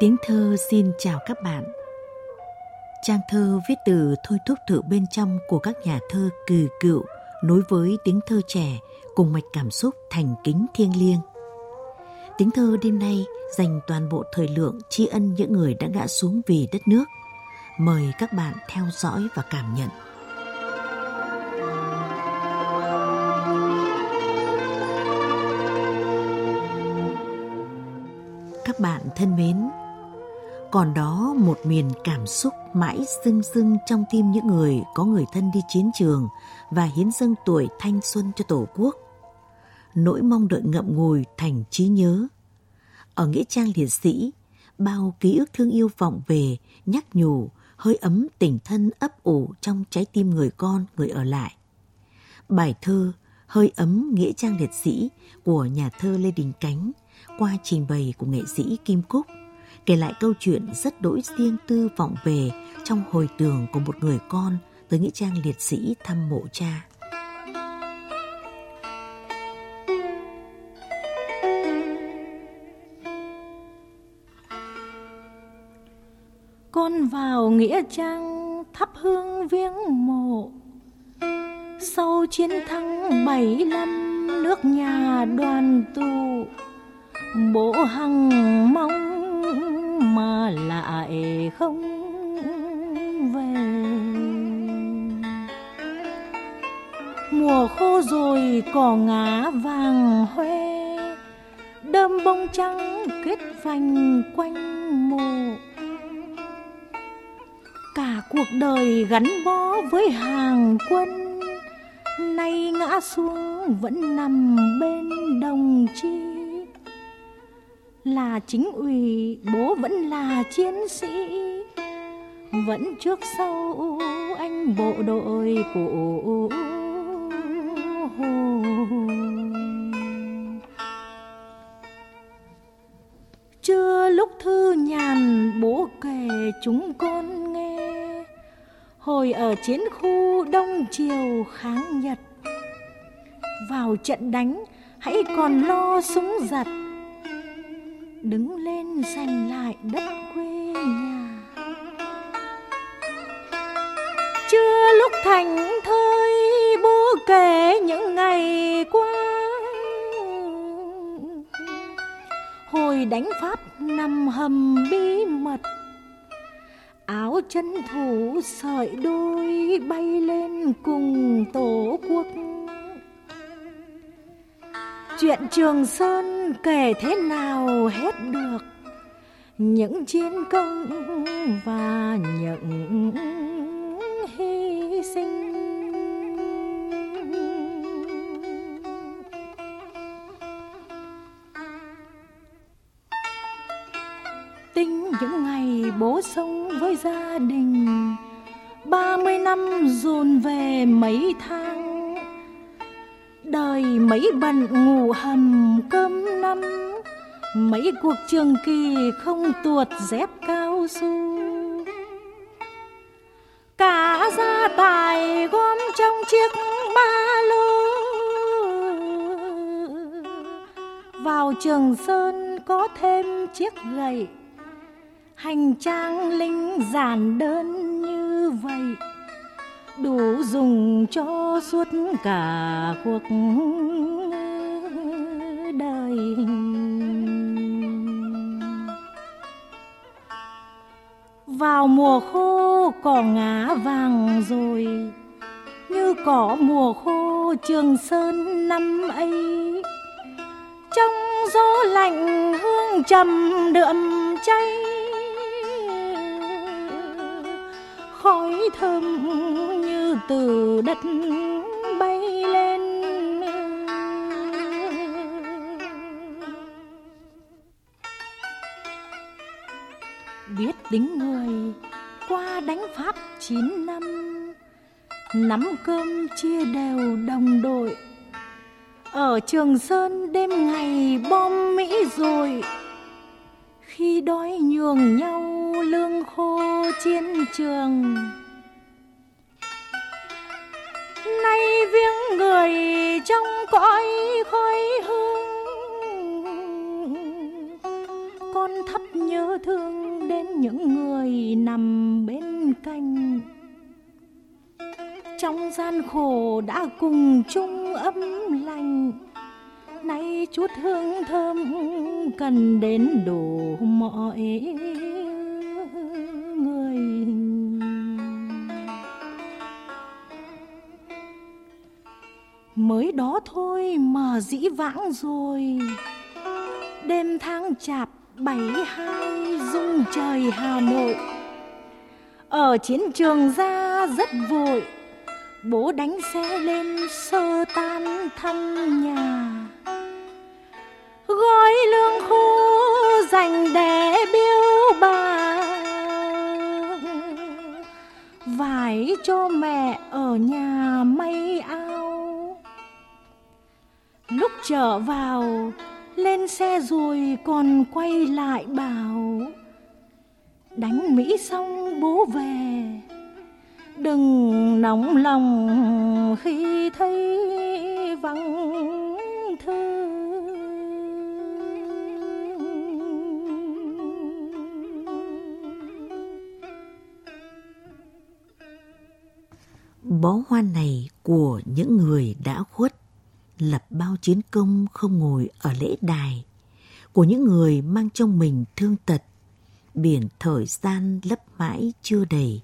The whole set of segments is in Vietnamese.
Tiếng thơ xin chào các bạn. Trang thơ viết từ thôi thúc thử bên trong của các nhà thơ cừ cựu nối với tiếng thơ trẻ cùng mạch cảm xúc thành kính thiêng liêng. Tiếng thơ đêm nay dành toàn bộ thời lượng tri ân những người đã ngã xuống vì đất nước. Mời các bạn theo dõi và cảm nhận. Các bạn thân mến, còn đó một miền cảm xúc mãi dưng dưng trong tim những người có người thân đi chiến trường và hiến dâng tuổi thanh xuân cho Tổ quốc. Nỗi mong đợi ngậm ngùi thành trí nhớ. Ở Nghĩa trang liệt sĩ, bao ký ức thương yêu vọng về, nhắc nhủ, hơi ấm tình thân ấp ủ trong trái tim người con, người ở lại. Bài thơ Hơi ấm Nghĩa trang liệt sĩ của nhà thơ Lê Đình Cánh qua trình bày của nghệ sĩ Kim Cúc kể lại câu chuyện rất đỗi riêng tư vọng về trong hồi tưởng của một người con tới nghĩa trang liệt sĩ thăm mộ cha. Con vào nghĩa trang thắp hương viếng mộ Sau chiến thắng bảy năm, nước nhà đoàn tụ Bộ hằng mong mà lại không về. Mùa khô rồi cỏ ngá vàng hoe, đơm bông trắng kết vành quanh mộ. Cả cuộc đời gắn bó với hàng quân, nay ngã xuống vẫn nằm bên đồng chi là chính ủy, bố vẫn là chiến sĩ. Vẫn trước sau anh bộ đội của chưa lúc thư nhàn, bố kể chúng con nghe. Hồi ở chiến khu đông triều, kháng nhật. Vào trận đánh, hãy còn lo súng giật đứng lên giành lại đất quê nhà. Chưa lúc thành thơi, bố kể những ngày qua. Hồi đánh pháp nằm hầm bí mật, áo chân thủ sợi đôi bay lên cùng tổ quốc chuyện trường sơn kể thế nào hết được? Những chiến công và những hy sinh. Tính những ngày bố sống với gia đình, ba mươi năm dồn về mấy tháng đời mấy bận ngủ hầm cơm năm. Mấy cuộc trường kỳ không tuột dép cao su. Cả gia tài gom trong chiếc ba lô. Vào trường sơn có thêm chiếc gậy. Hành trang linh giản đơn như vậy đủ dùng cho suốt cả cuộc đời vào mùa khô cỏ ngá vàng rồi, như cỏ mùa khô trường sơn năm ấy. Trong gió lạnh hương trầm đượm cháy khói thơm như từ đất bay lên. Biết tính người qua đánh Pháp chín năm, Nắm cơm chia đều đồng đội. Ở Trường Sơn đêm ngày bom Mỹ rồi khi đói nhường nhau lương khô chiến trường. Nay viếng người trong cõi khói hương, Con thấp nhớ thương đến những người nằm bên cạnh. Trong gian khổ đã cùng chung ấm lành nay chút hương thơm cần đến đủ mọi người. Mới đó thôi mà dĩ vãng rồi, đêm tháng chạp bảy hai dung trời hà nội. Ở chiến trường ra rất vội bố đánh xe lên sơ tan thăm nhà. Gói lương khô dành để biếu bà. Vải cho mẹ ở nhà may ao. Lúc trở vào, lên xe rồi còn quay lại bảo, đánh mỹ xong bố về đừng nóng lòng khi thấy vắng thư. Bó hoa này của những người đã khuất, lập bao chiến công không ngồi ở lễ đài. Của những người mang trong mình thương tật, biển thời gian lấp mãi chưa đầy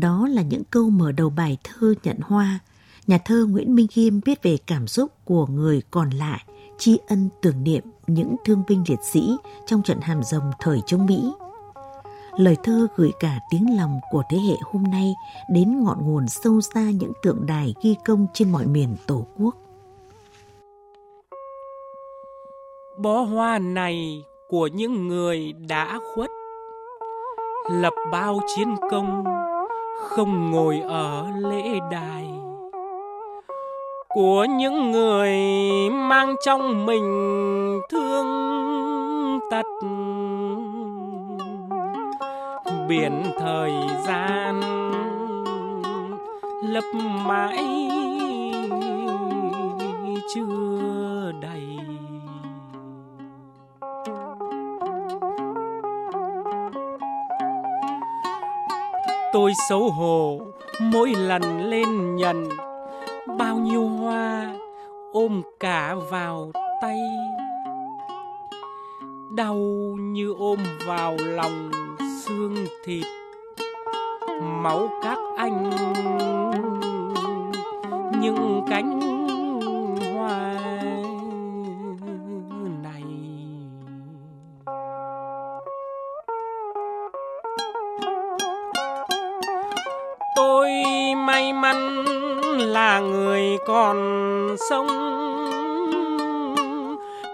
đó là những câu mở đầu bài thơ Nhận Hoa. Nhà thơ Nguyễn Minh Khiêm viết về cảm xúc của người còn lại, tri ân tưởng niệm những thương binh liệt sĩ trong trận hàm rồng thời chống Mỹ. Lời thơ gửi cả tiếng lòng của thế hệ hôm nay đến ngọn nguồn sâu xa những tượng đài ghi công trên mọi miền Tổ quốc. Bó hoa này của những người đã khuất lập bao chiến công không ngồi ở lễ đài. Của những người mang trong mình thương tật. Biển thời gian lấp mãi chưa đầy. Tôi xấu hổ, mỗi lần lên nhận. Bao nhiêu hoa ôm cả vào tay. Đau như ôm vào lòng xương thịt. Máu các anh, những cánh sông.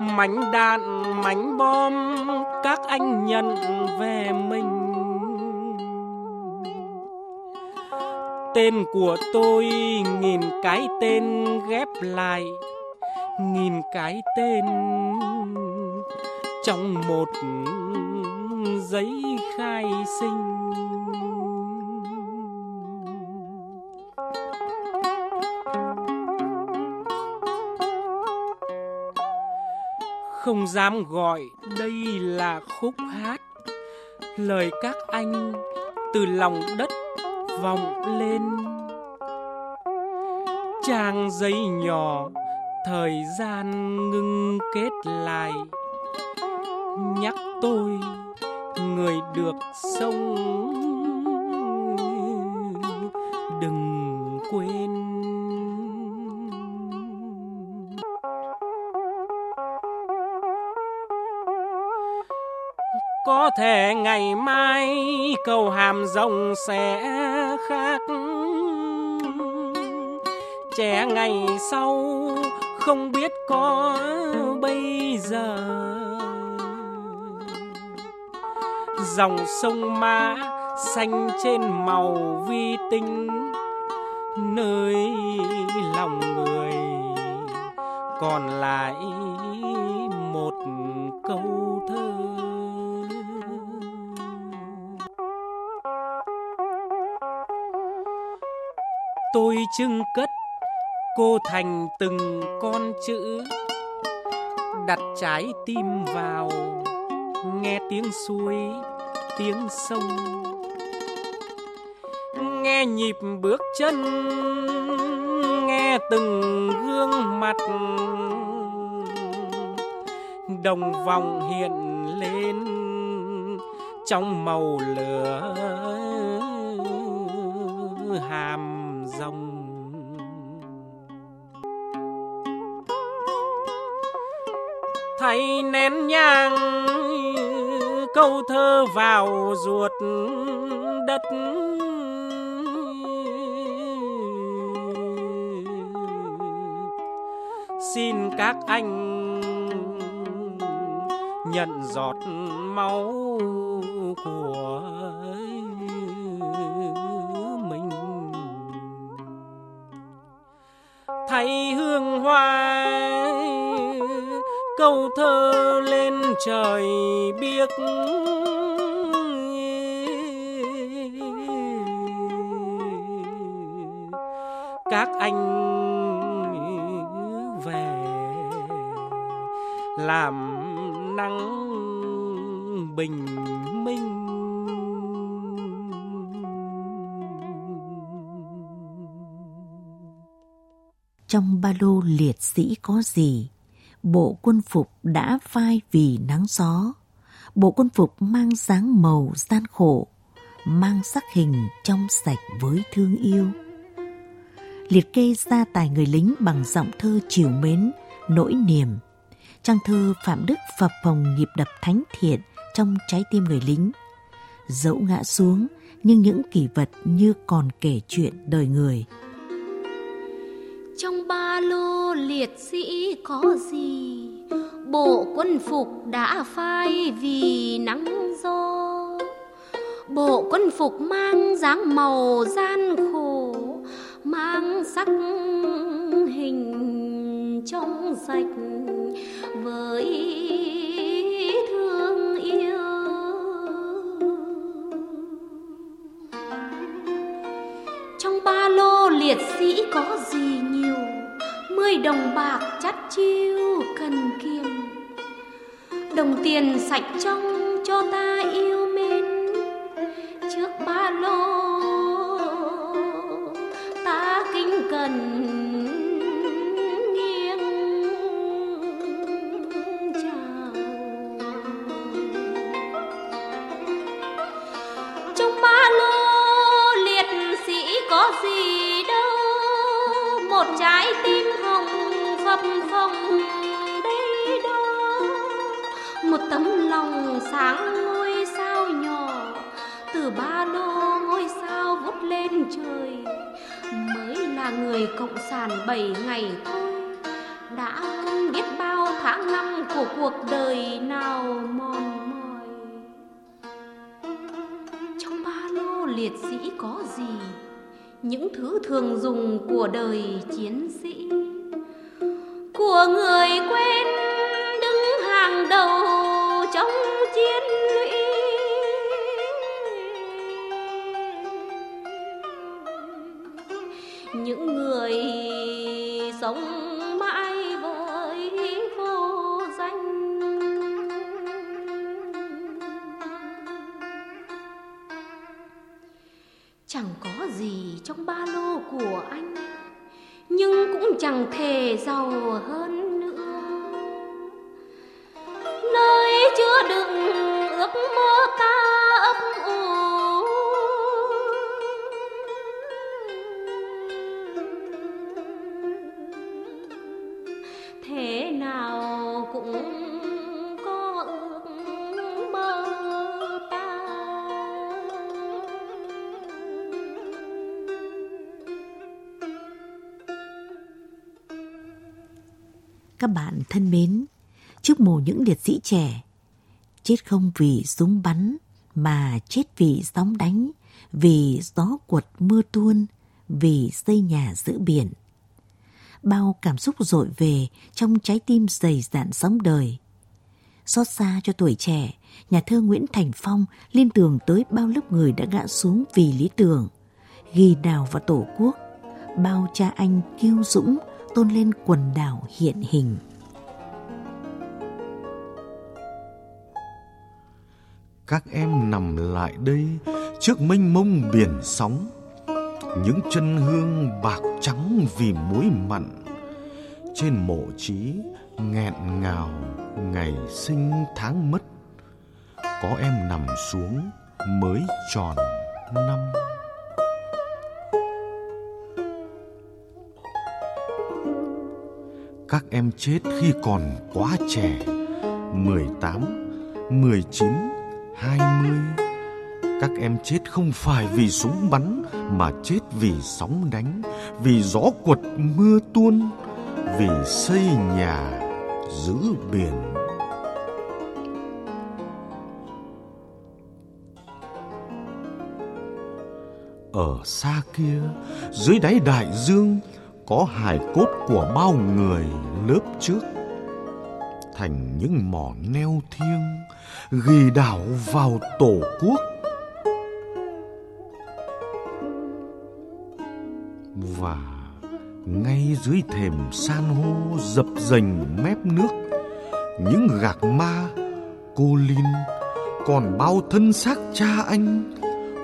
Mảnh đạn, mảnh bom, các anh nhận về mình. Tên của tôi nghìn cái tên ghép lại, nghìn cái tên trong một giấy khai sinh. Không dám gọi đây là khúc hát. Lời các anh từ lòng đất vọng lên. Trang giấy nhỏ, thời gian ngưng kết lại. Nhắc tôi, người được sống. Đừng quên. Có thể ngày mai cầu hàm rồng sẽ khác. Trẻ ngày sau không biết có bây giờ. Dòng sông mã xanh trên màu vi tinh, nơi lòng người còn lại tôi trưng cất, cô thành từng con chữ. Đặt trái tim vào, nghe tiếng suối, tiếng sông. Nghe nhịp bước chân, nghe từng gương mặt. Đồng vòng hiện lên trong màu lửa hàm rồng thay nén nhang, câu thơ vào ruột đất. Xin các anh nhận giọt máu thay hương hoa câu thơ lên trời biếc các anh về làm nắng bình minh. Trong ba lô liệt sĩ có gì. Bộ quân phục đã phai vì nắng gió. Bộ quân phục mang dáng màu gian khổ, mang sắc hình trong sạch với thương yêu. Liệt kê gia tài người lính bằng giọng thơ chiều mến, nỗi niềm. Trang thơ phạm đức phập phồng nhịp đập thánh thiện trong trái tim người lính. Dẫu ngã xuống, nhưng những kỷ vật như còn kể chuyện đời người trong ba lô liệt sĩ có gì? Bộ quân phục đã phai vì nắng gió. Bộ quân phục mang dáng màu gian khổ, mang sắc hình trong sạch. Với bạc chiêu cần kiệm đồng tiền sạch trong cho ta yêu là người cộng sản bảy ngày thôi đã biết bao tháng năm của cuộc đời nào mòn mỏi. Trong ba lô liệt sĩ có gì? Những thứ thường dùng của đời chiến sĩ. Của người quên sống mãi với vô danh. Chẳng có gì trong ba lô của anh, nhưng cũng chẳng thể giàu hơn. Các bạn thân mến, chúc mồ những liệt sĩ trẻ chết không vì súng bắn mà chết vì sóng đánh, vì gió quật mưa tuôn, vì xây nhà giữa biển. Bao cảm xúc dội về trong trái tim dày dạn sống đời. Xót xa cho tuổi trẻ, nhà thơ Nguyễn Thành Phong liên tưởng tới bao lớp người đã ngã xuống vì lý tưởng, ghi đào vào tổ quốc, bao cha anh kiêu dũng tôn lên quần đảo hiện hình. Các em nằm lại đây trước mênh mông biển sóng, những chân hương bạc trắng vì muối mặn. Trên mộ trí nghẹn ngào ngày sinh tháng mất, có em nằm xuống mới tròn năm. Các em chết khi còn quá trẻ. 18, 19, 20 Các em chết không phải vì súng bắn Mà chết vì sóng đánh Vì gió quật mưa tuôn Vì xây nhà giữ biển. Ở xa kia Dưới đáy đại dương có hài cốt của bao người lớp trước. Thành những mỏ neo thiêng, ghi đảo vào tổ quốc. Và ngay dưới thềm san hô dập dềnh mép nước, những gạc ma, cô linh còn bao thân xác cha anh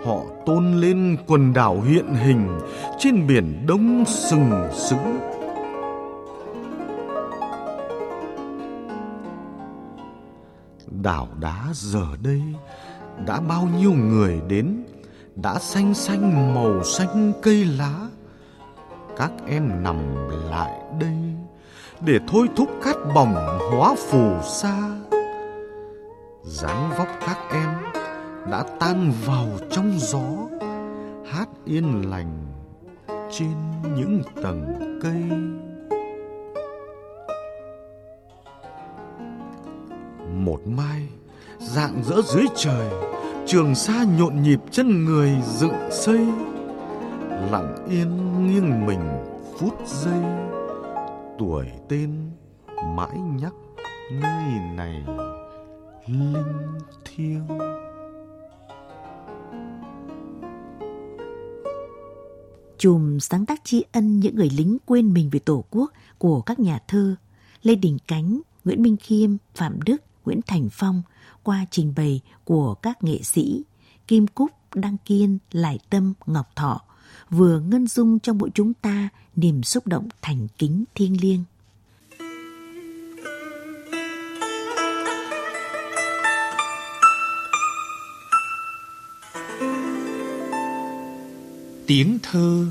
họ tôn lên quần đảo hiện hình, trên biển đông sừng sững. Đảo đá giờ đây đã bao nhiêu người đến, đã xanh xanh màu xanh cây lá. Các em nằm lại đây để thôi thúc cát bỏng hóa phù sa. Dáng vóc các em đã tan vào trong gió, hát yên lành trên những tầng cây. Một mai, dạng rỡ dưới trời, trường sa nhộn nhịp chân người dựng xây. Lặng yên nghiêng mình phút giây, tuổi tên mãi nhắc nơi này, linh thiêng. Chùm sáng tác tri ân những người lính quên mình vì Tổ quốc của các nhà thơ Lê Đình Cánh, Nguyễn Minh Khiêm, Phạm Đức, Nguyễn Thành Phong qua trình bày của các nghệ sĩ Kim Cúc, Đăng Kiên, Lại Tâm, Ngọc Thọ vừa ngân dung trong mỗi chúng ta niềm xúc động thành kính thiêng liêng tiếng thơ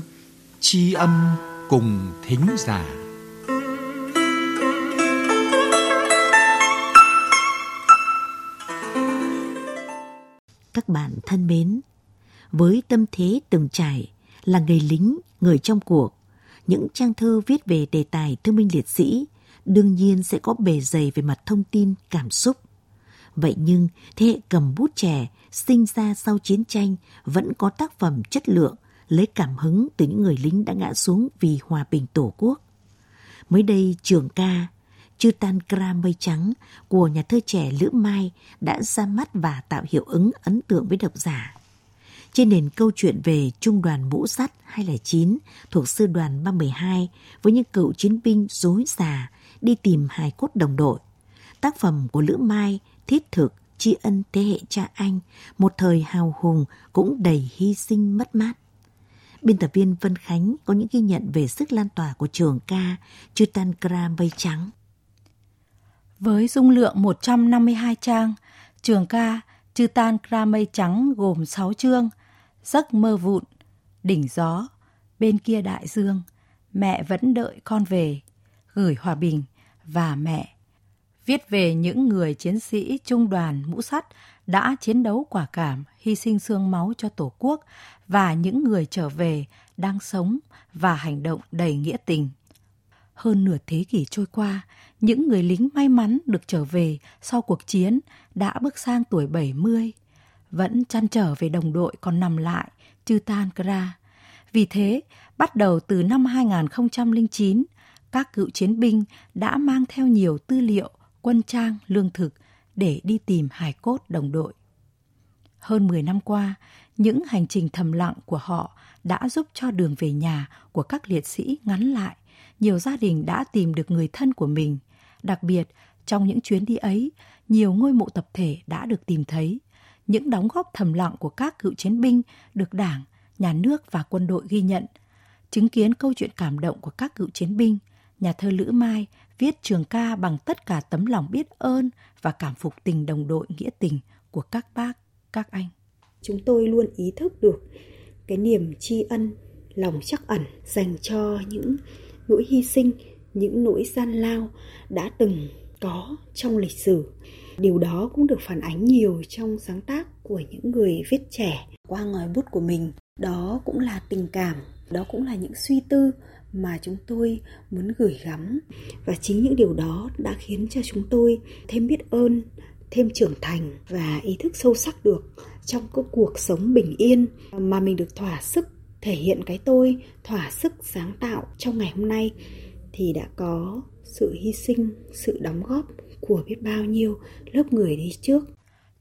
chi âm cùng thính giả. Các bạn thân mến, với tâm thế từng trải là người lính, người trong cuộc, những trang thơ viết về đề tài thương binh liệt sĩ đương nhiên sẽ có bề dày về mặt thông tin, cảm xúc. Vậy nhưng thế hệ cầm bút trẻ sinh ra sau chiến tranh vẫn có tác phẩm chất lượng lấy cảm hứng từ những người lính đã ngã xuống vì hòa bình tổ quốc. Mới đây, trường ca Chư Tan Kra Mây Trắng của nhà thơ trẻ Lữ Mai đã ra mắt và tạo hiệu ứng ấn tượng với độc giả. Trên nền câu chuyện về Trung đoàn Mũ Sắt 209 thuộc Sư đoàn 312 với những cựu chiến binh dối già đi tìm hài cốt đồng đội. Tác phẩm của Lữ Mai thiết thực tri ân thế hệ cha anh, một thời hào hùng cũng đầy hy sinh mất mát. Biên tập viên Vân Khánh có những ghi nhận về sức lan tỏa của trường ca Chutankra Mây Trắng. Với dung lượng 152 trang, trường ca Chutankra Mây Trắng gồm 6 chương, Giấc mơ vụn, Đỉnh gió, Bên kia đại dương, Mẹ vẫn đợi con về, Gửi hòa bình và mẹ. Viết về những người chiến sĩ trung đoàn mũ sắt đã chiến đấu quả cảm, hy sinh xương máu cho Tổ quốc và những người trở về đang sống và hành động đầy nghĩa tình. Hơn nửa thế kỷ trôi qua, những người lính may mắn được trở về sau cuộc chiến đã bước sang tuổi 70 vẫn chăn trở về đồng đội còn nằm lại, Chư-tan Kra. Vì thế, bắt đầu từ năm 2009, các cựu chiến binh đã mang theo nhiều tư liệu, quân trang, lương thực để đi tìm hài cốt đồng đội. Hơn 10 năm qua, những hành trình thầm lặng của họ đã giúp cho đường về nhà của các liệt sĩ ngắn lại. Nhiều gia đình đã tìm được người thân của mình. Đặc biệt, trong những chuyến đi ấy, nhiều ngôi mộ tập thể đã được tìm thấy. Những đóng góp thầm lặng của các cựu chiến binh được Đảng, nhà nước và quân đội ghi nhận. Chứng kiến câu chuyện cảm động của các cựu chiến binh, nhà thơ Lữ Mai viết trường ca bằng tất cả tấm lòng biết ơn và cảm phục tình đồng đội nghĩa tình của các bác, các anh. Chúng tôi luôn ý thức được cái niềm tri ân, lòng chắc ẩn dành cho những nỗi hy sinh, những nỗi gian lao đã từng có trong lịch sử. Điều đó cũng được phản ánh nhiều trong sáng tác của những người viết trẻ qua ngòi bút của mình. Đó cũng là tình cảm, đó cũng là những suy tư mà chúng tôi muốn gửi gắm và chính những điều đó đã khiến cho chúng tôi thêm biết ơn thêm trưởng thành và ý thức sâu sắc được trong cái cuộc sống bình yên mà mình được thỏa sức, thể hiện cái tôi, thỏa sức sáng tạo trong ngày hôm nay thì đã có sự hy sinh, sự đóng góp của biết bao nhiêu lớp người đi trước.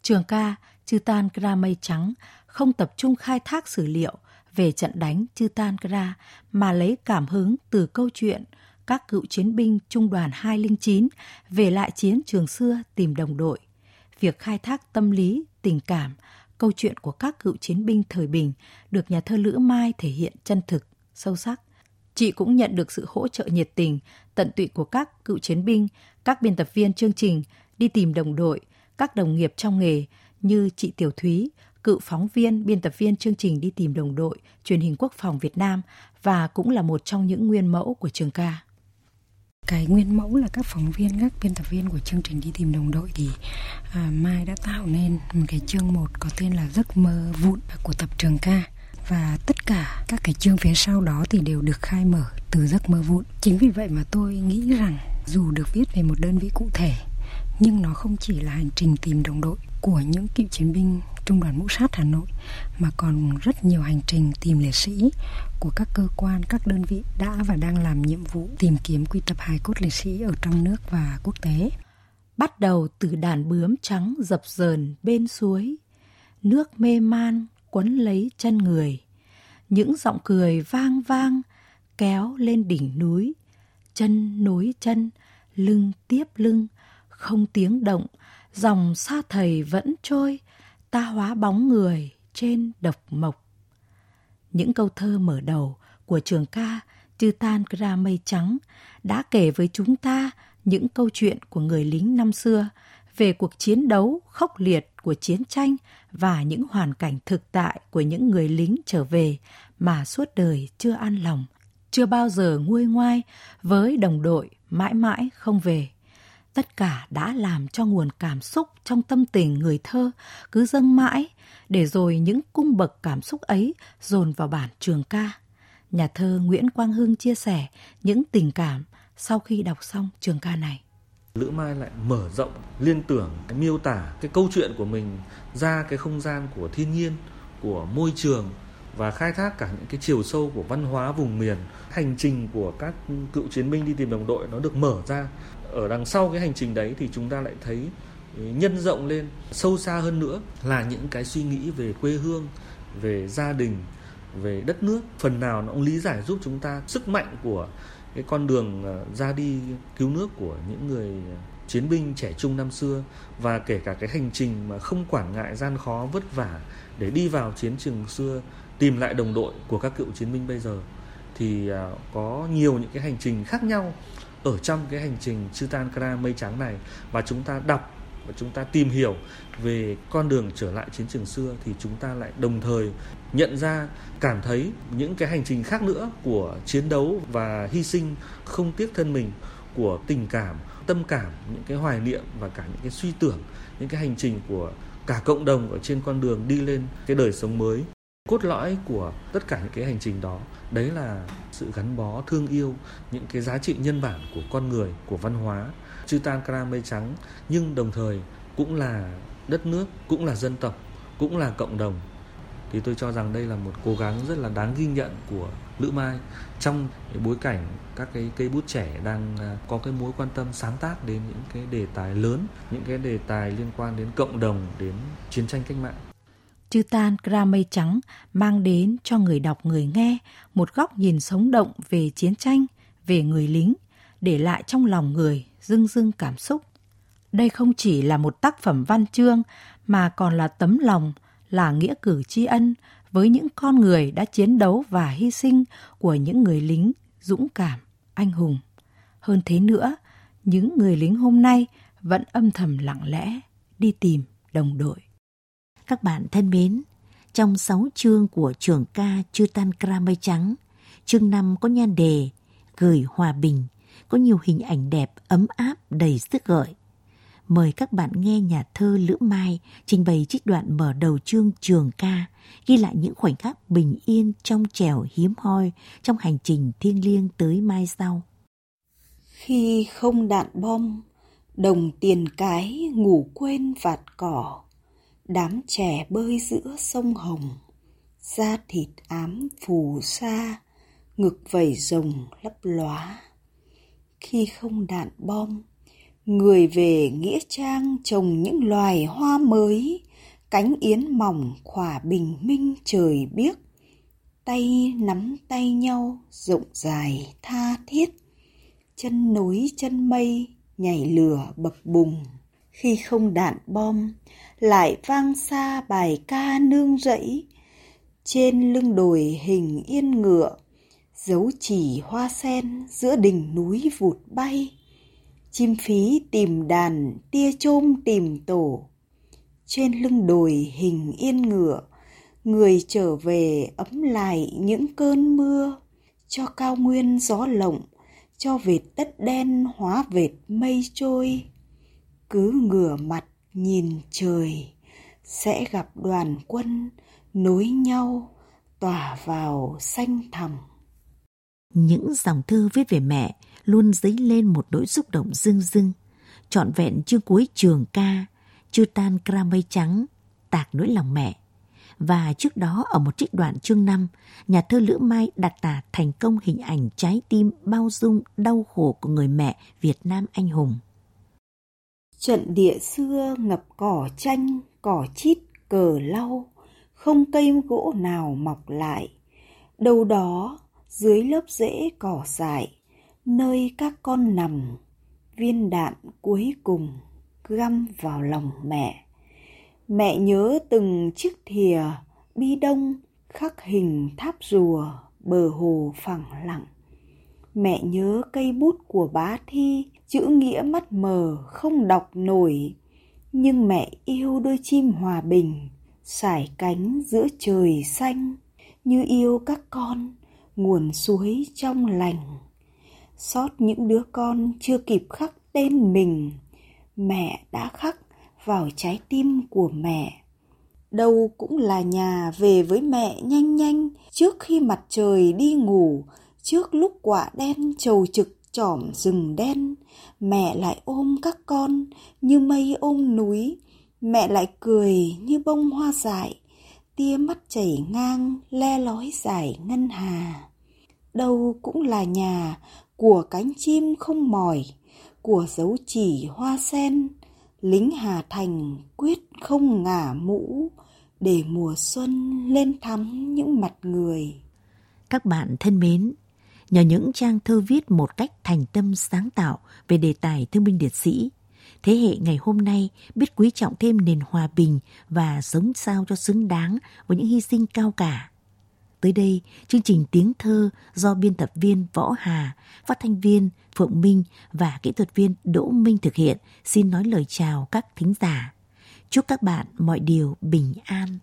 Trường ca chư tan kra mây trắng không tập trung khai thác sử liệu về trận đánh chư tan kra mà lấy cảm hứng từ câu chuyện các cựu chiến binh trung đoàn 209 về lại chiến trường xưa tìm đồng đội việc khai thác tâm lý, tình cảm, câu chuyện của các cựu chiến binh thời bình được nhà thơ Lữ Mai thể hiện chân thực, sâu sắc. Chị cũng nhận được sự hỗ trợ nhiệt tình, tận tụy của các cựu chiến binh, các biên tập viên chương trình, đi tìm đồng đội, các đồng nghiệp trong nghề như chị Tiểu Thúy, cựu phóng viên, biên tập viên chương trình đi tìm đồng đội, truyền hình quốc phòng Việt Nam và cũng là một trong những nguyên mẫu của trường ca cái nguyên mẫu là các phóng viên các biên tập viên của chương trình đi tìm đồng đội thì à, mai đã tạo nên một cái chương một có tên là giấc mơ vụn của tập trường ca. Và tất cả các cái chương phía sau đó thì đều được khai mở từ giấc mơ vụn. Chính vì vậy mà tôi nghĩ rằng dù được viết về một đơn vị cụ thể nhưng nó không chỉ là hành trình tìm đồng đội của những cựu chiến binh Trung đoàn Mũ Sát Hà Nội mà còn rất nhiều hành trình tìm liệt sĩ của các cơ quan, các đơn vị đã và đang làm nhiệm vụ tìm kiếm quy tập hài cốt liệt sĩ ở trong nước và quốc tế. Bắt đầu từ đàn bướm trắng dập dờn bên suối, nước mê man quấn lấy chân người, những giọng cười vang vang kéo lên đỉnh núi, chân nối chân, lưng tiếp lưng, không tiếng động, dòng xa thầy vẫn trôi, ta hóa bóng người trên độc mộc. Những câu thơ mở đầu của trường ca Chư Tan Gra Mây Trắng đã kể với chúng ta những câu chuyện của người lính năm xưa về cuộc chiến đấu khốc liệt của chiến tranh và những hoàn cảnh thực tại của những người lính trở về mà suốt đời chưa an lòng, chưa bao giờ nguôi ngoai với đồng đội mãi mãi không về tất cả đã làm cho nguồn cảm xúc trong tâm tình người thơ cứ dâng mãi, để rồi những cung bậc cảm xúc ấy dồn vào bản trường ca. Nhà thơ nguyễn quang hưng chia sẻ những tình cảm sau khi đọc xong trường ca này. Lữ Mai lại mở rộng liên tưởng cái miêu tả cái câu chuyện của mình ra cái không gian của thiên nhiên, của môi trường và khai thác cả những cái chiều sâu của văn hóa vùng miền. Hành trình của các cựu chiến binh đi tìm đồng đội nó được mở ra. Ở đằng sau cái hành trình đấy thì chúng ta lại thấy nhân rộng lên, sâu xa hơn nữa là những cái suy nghĩ về quê hương, về gia đình, về đất nước. Phần nào nó cũng lý giải giúp chúng ta sức mạnh của cái con đường ờ, ra đi cứu nước của những người chiến binh trẻ trung năm xưa và kể cả cái hành trình mà không quản ngại gian khó vất vả để đi vào chiến trường xưa tìm lại đồng đội của các cựu chiến binh bây giờ, thì à, có nhiều những cái hành trình khác nhau ở trong cái hành trình chư tan kra mây trắng này và chúng ta đọc và chúng ta tìm hiểu về con đường trở lại chiến trường xưa, thì chúng ta lại đồng thời nhận ra, cảm thấy những cái hành trình khác nữa của chiến đấu và hy sinh không tiếc thân mình, của tình cảm, tâm cảm, những cái hoài niệm và cả những cái suy tưởng, những cái hành trình của cả cộng đồng ở trên con đường đi lên cái đời sống mới cốt lõi của tất cả những cái hành trình đó đấy là sự gắn bó thương yêu những cái giá trị nhân bản của con người của văn hóa chư tan kra mây trắng nhưng đồng thời cũng là đất nước cũng là dân tộc cũng là cộng đồng thì tôi cho rằng đây là một cố gắng rất là đáng ghi nhận của Lữ Mai trong cái bối cảnh các cái cây bút trẻ đang à, có cái mối quan tâm sáng tác đến những cái đề tài lớn, những cái đề tài liên quan đến cộng đồng, đến chiến tranh cách mạng. Chư Tan Gra Mây Trắng mang đến cho người đọc người nghe một góc nhìn sống động về chiến tranh, về người lính, để lại trong lòng người dưng dưng cảm xúc. Đây không chỉ là một tác phẩm văn chương mà còn là tấm lòng, là nghĩa cử tri ân với những con người đã chiến đấu và hy sinh của những người lính dũng cảm, anh hùng. Hơn thế nữa, những người lính hôm nay vẫn âm thầm lặng lẽ đi tìm đồng đội. Các bạn thân mến, trong sáu chương của trường ca Chư Tan Kra Mây Trắng, chương 5 có nhan đề Gửi Hòa Bình, có nhiều hình ảnh đẹp, ấm áp, đầy sức gợi. Mời các bạn nghe nhà thơ Lữ Mai trình bày trích đoạn mở đầu chương trường ca, ghi lại những khoảnh khắc bình yên trong trẻo hiếm hoi trong hành trình thiêng liêng tới mai sau. Khi không đạn bom, đồng tiền cái ngủ quên vạt cỏ, đám trẻ bơi giữa sông Hồng, da thịt ám phù sa, ngực vẩy rồng lấp lóa. Khi không đạn bom, người về nghĩa trang trồng những loài hoa mới, cánh yến mỏng khỏa bình minh trời biếc, tay nắm tay nhau rộng dài tha thiết, chân nối chân mây nhảy lửa bập bùng. Khi không đạn bom, lại vang xa bài ca nương rẫy, trên lưng đồi hình yên ngựa, dấu chỉ hoa sen giữa đỉnh núi vụt bay. Chim phí tìm đàn tia chôm tìm tổ. Trên lưng đồi hình yên ngựa người trở về ấm lại những cơn mưa. Cho cao nguyên gió lộng cho vệt đất đen hóa vệt mây trôi cứ ngửa mặt nhìn trời sẽ gặp đoàn quân nối nhau tỏa vào xanh thẳm những dòng thư viết về mẹ luôn dấy lên một nỗi xúc động dưng dưng. Trọn vẹn chương cuối trường ca, chưa tan cra mây trắng, tạc nỗi lòng mẹ. Và trước đó ở một trích đoạn chương 5, nhà thơ Lữ Mai đặt tả thành công hình ảnh trái tim bao dung đau khổ của người mẹ Việt Nam anh hùng. Trận địa xưa ngập cỏ chanh, cỏ chít, cờ lau, không cây gỗ nào mọc lại. Đâu đó, dưới lớp rễ cỏ dại, nơi các con nằm viên đạn cuối cùng găm vào lòng mẹ mẹ nhớ từng chiếc thìa bi đông khắc hình tháp rùa bờ hồ phẳng lặng mẹ nhớ cây bút của bá thi chữ nghĩa mắt mờ không đọc nổi, nhưng mẹ yêu đôi chim hòa bình, sải cánh giữa trời xanh. Như yêu các con, nguồn suối trong lành. Xót những đứa con chưa kịp khắc tên mình, mẹ đã khắc vào trái tim của mẹ. Đâu cũng là nhà về với mẹ nhanh nhanh, trước khi mặt trời đi ngủ, trước lúc quả đen trầu trực trỏm rừng đen. Mẹ lại ôm các con như mây ôm núi. Mẹ lại cười như bông hoa dại. Tia mắt chảy ngang le lói dài ngân hà. Đâu cũng là nhà của cánh chim không mỏi, của dấu chỉ hoa sen, lính Hà Thành quyết không ngả mũ để mùa xuân lên thắm những mặt người. Các bạn thân mến, nhờ những trang thơ viết một cách thành tâm sáng tạo về đề tài thương binh liệt sĩ, thế hệ ngày hôm nay biết quý trọng thêm nền hòa bình và sống sao cho xứng đáng với những hy sinh cao cả Tới đây, chương trình tiếng thơ do biên tập viên Võ Hà, phát thanh viên Phượng Minh và kỹ thuật viên Đỗ Minh thực hiện xin nói lời chào các thính giả. Chúc các bạn mọi điều bình an.